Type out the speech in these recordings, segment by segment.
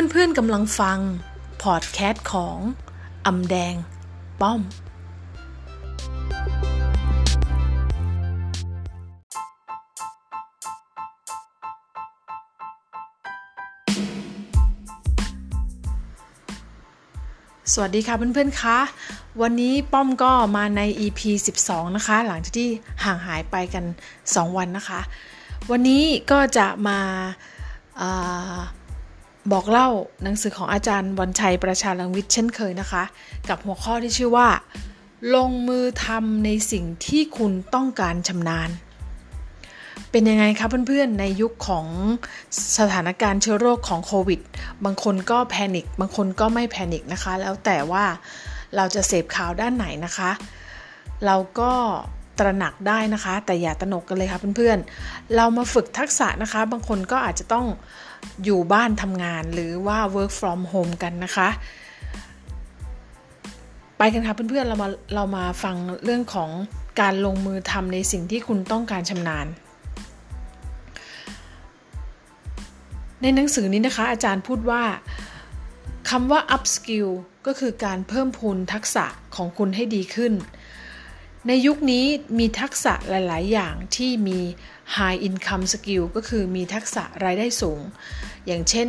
เพื่อนๆกำลังฟัง พอดแคสต์ของอำแดง ป้อม สวัสดีค่ะเพื่อนๆคะวันนี้ป้อมก็มาใน EP 12 นะคะ หลังจากที่ห่างหายไปกัน 2 วันนะคะ วันนี้ก็จะมาอา บอกเล่าหนังสือของอาจารย์วันชัยประชาลังวิทย์เช่นเคยนะคะ กับหัวข้อที่ชื่อว่า ลงมือทำในสิ่งที่คุณต้องการชำนาญ เป็นยังไงคะเพื่อนๆในยุคของสถานการณ์เชื้อโรคของโควิด บางคนก็แพนิคบางคนก็ไม่แพนิคนะคะ แล้วแต่ว่าเราจะเสพข่าวด้านไหนนะคะ เราก็ ตระหนักได้นะคะ แต่อย่าตระหนกกันเลยค่ะเพื่อนๆ เรามาฝึกทักษะนะคะ บางคนก็อาจจะต้องอยู่บ้านทำงานหรือว่า work from home กันนะคะ ไปกันค่ะเพื่อนๆ เรามาเรามาฟังเรื่องของการลงมือทำในสิ่งที่คุณต้องการชำนาญ ในหนังสือนี้นะคะ อาจารย์พูดว่าคำว่า up skill ก็คือการเพิ่มพูนทักษะของคุณให้ดีขึ้น ในยุคนี้มีทักษะหลาย ๆ อย่างที่มี high income skill ก็คือมีทักษะรายได้สูง อย่างเช่น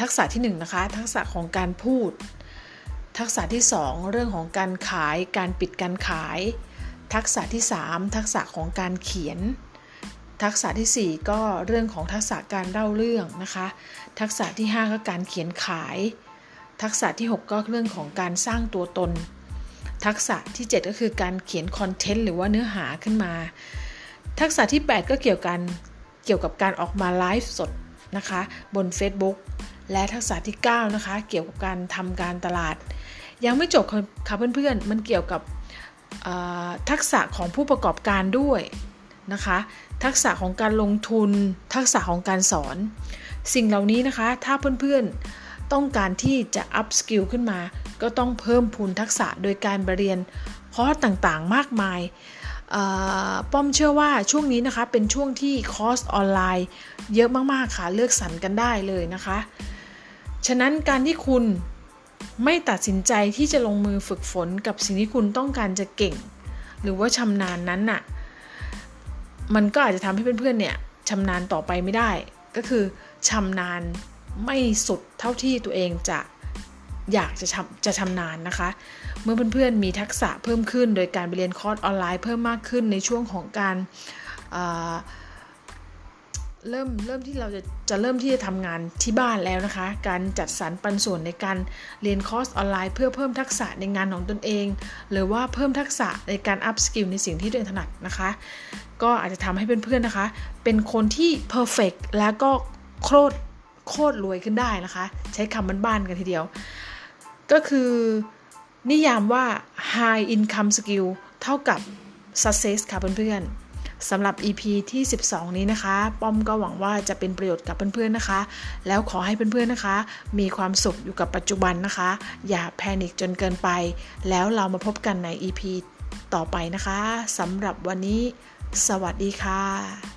ทักษะที่1นนะคะทักษะของการพูด ทักษะที่ 2 เรื่องของการขายการปิดการขาย ทักษะที่ 3 ทักษะของการเขียน ทักษะที่ 4 ก็เรื่องของทักษะการเล่าเรื่องนะคะ ทักษะที่ 5 ก็การเขียนขาย ทักษะที่ 6 ก็เรื่องของการสร้างตัวตน ทักษะที่ 7 ก็คือการเขียนคอนเทนต์หรือว่าเนื้อหาขึ้นมา ทักษะที่ 8 ก็เกี่ยวกันเกี่ยวกับการออกมาไลฟ์สดนะคะบน Facebook และทักษะที่ 9 นะคะ เกี่ยวกับการทำการตลาด ยังไม่จบค่ะเพื่อนๆ มันเกี่ยวกับทักษะของผู้ประกอบการด้วยนะคะ ทักษะของการลงทุน ทักษะของการสอน สิ่งเหล่านี้นะคะ ถ้าเพื่อนๆ ต้องการที่จะ up skill ขึ้นมา ก็ต้องเพิ่มพูนทักษะโดยการเรียนคอร์สต่างๆมากมายป้อมเชื่อว่าช่วงนี้นะคะเป็นช่วงที่คอร์สออนไลน์เยอะมากๆค่ะเลือกสรรกันได้เลยนะคะ ฉะนั้นการที่คุณไม่ตัดสินใจที่จะลงมือฝึกฝนกับสิ่งที่คุณต้องการจะเก่ง หรือว่าชำนาญนั้นน่ะมันก็อาจจะทำให้เพื่อนๆเนี่ยชำนาญต่อไปไม่ได้ ก็คือชำนาญ ไม่สุดเท่าที่ตัวเองจะอยากจะจะชำนาญนะคะ เมื่อเพื่อนๆมีทักษะเพิ่มขึ้น โดยการไปเรียนคอร์สออนไลน์เพิ่มมากขึ้นในช่วงของการเริ่มเริ่มที่เราจะจะเริ่มที่จะทำงานที่บ้านแล้วนะคะ การจัดสรรปันส่วนในการเรียนคอร์สออนไลน์ เพื่อเพิ่มทักษะในงานของตนเอง หรือว่าเพิ่มทักษะในการ upskill ในสิ่งที่ตัวเองถนัดนะคะ ก็อาจจะทำให้เพื่อนๆนะคะ เป็นคนที่ perfect แล้วก็โคตร โคตรรวยขึ้นได้นะคะ ใช้คำบ้านๆกันทีเดียว ก็คือนิยามว่า high income skill เท่ากับ success ค่ะเพื่อนๆสำหรับ EP ที่ 12 นี้นะคะ ป้อมก็หวังว่าจะเป็นประโยชน์กับเพื่อนๆนะคะ แล้วขอให้เพื่อนๆนะคะ มีความสุขอยู่กับปัจจุบันนะคะ อย่าแพนิคจนเกินไป แล้วเรามาพบกันใน EP ต่อไปนะคะสำหรับวันนี้ สวัสดีค่ะ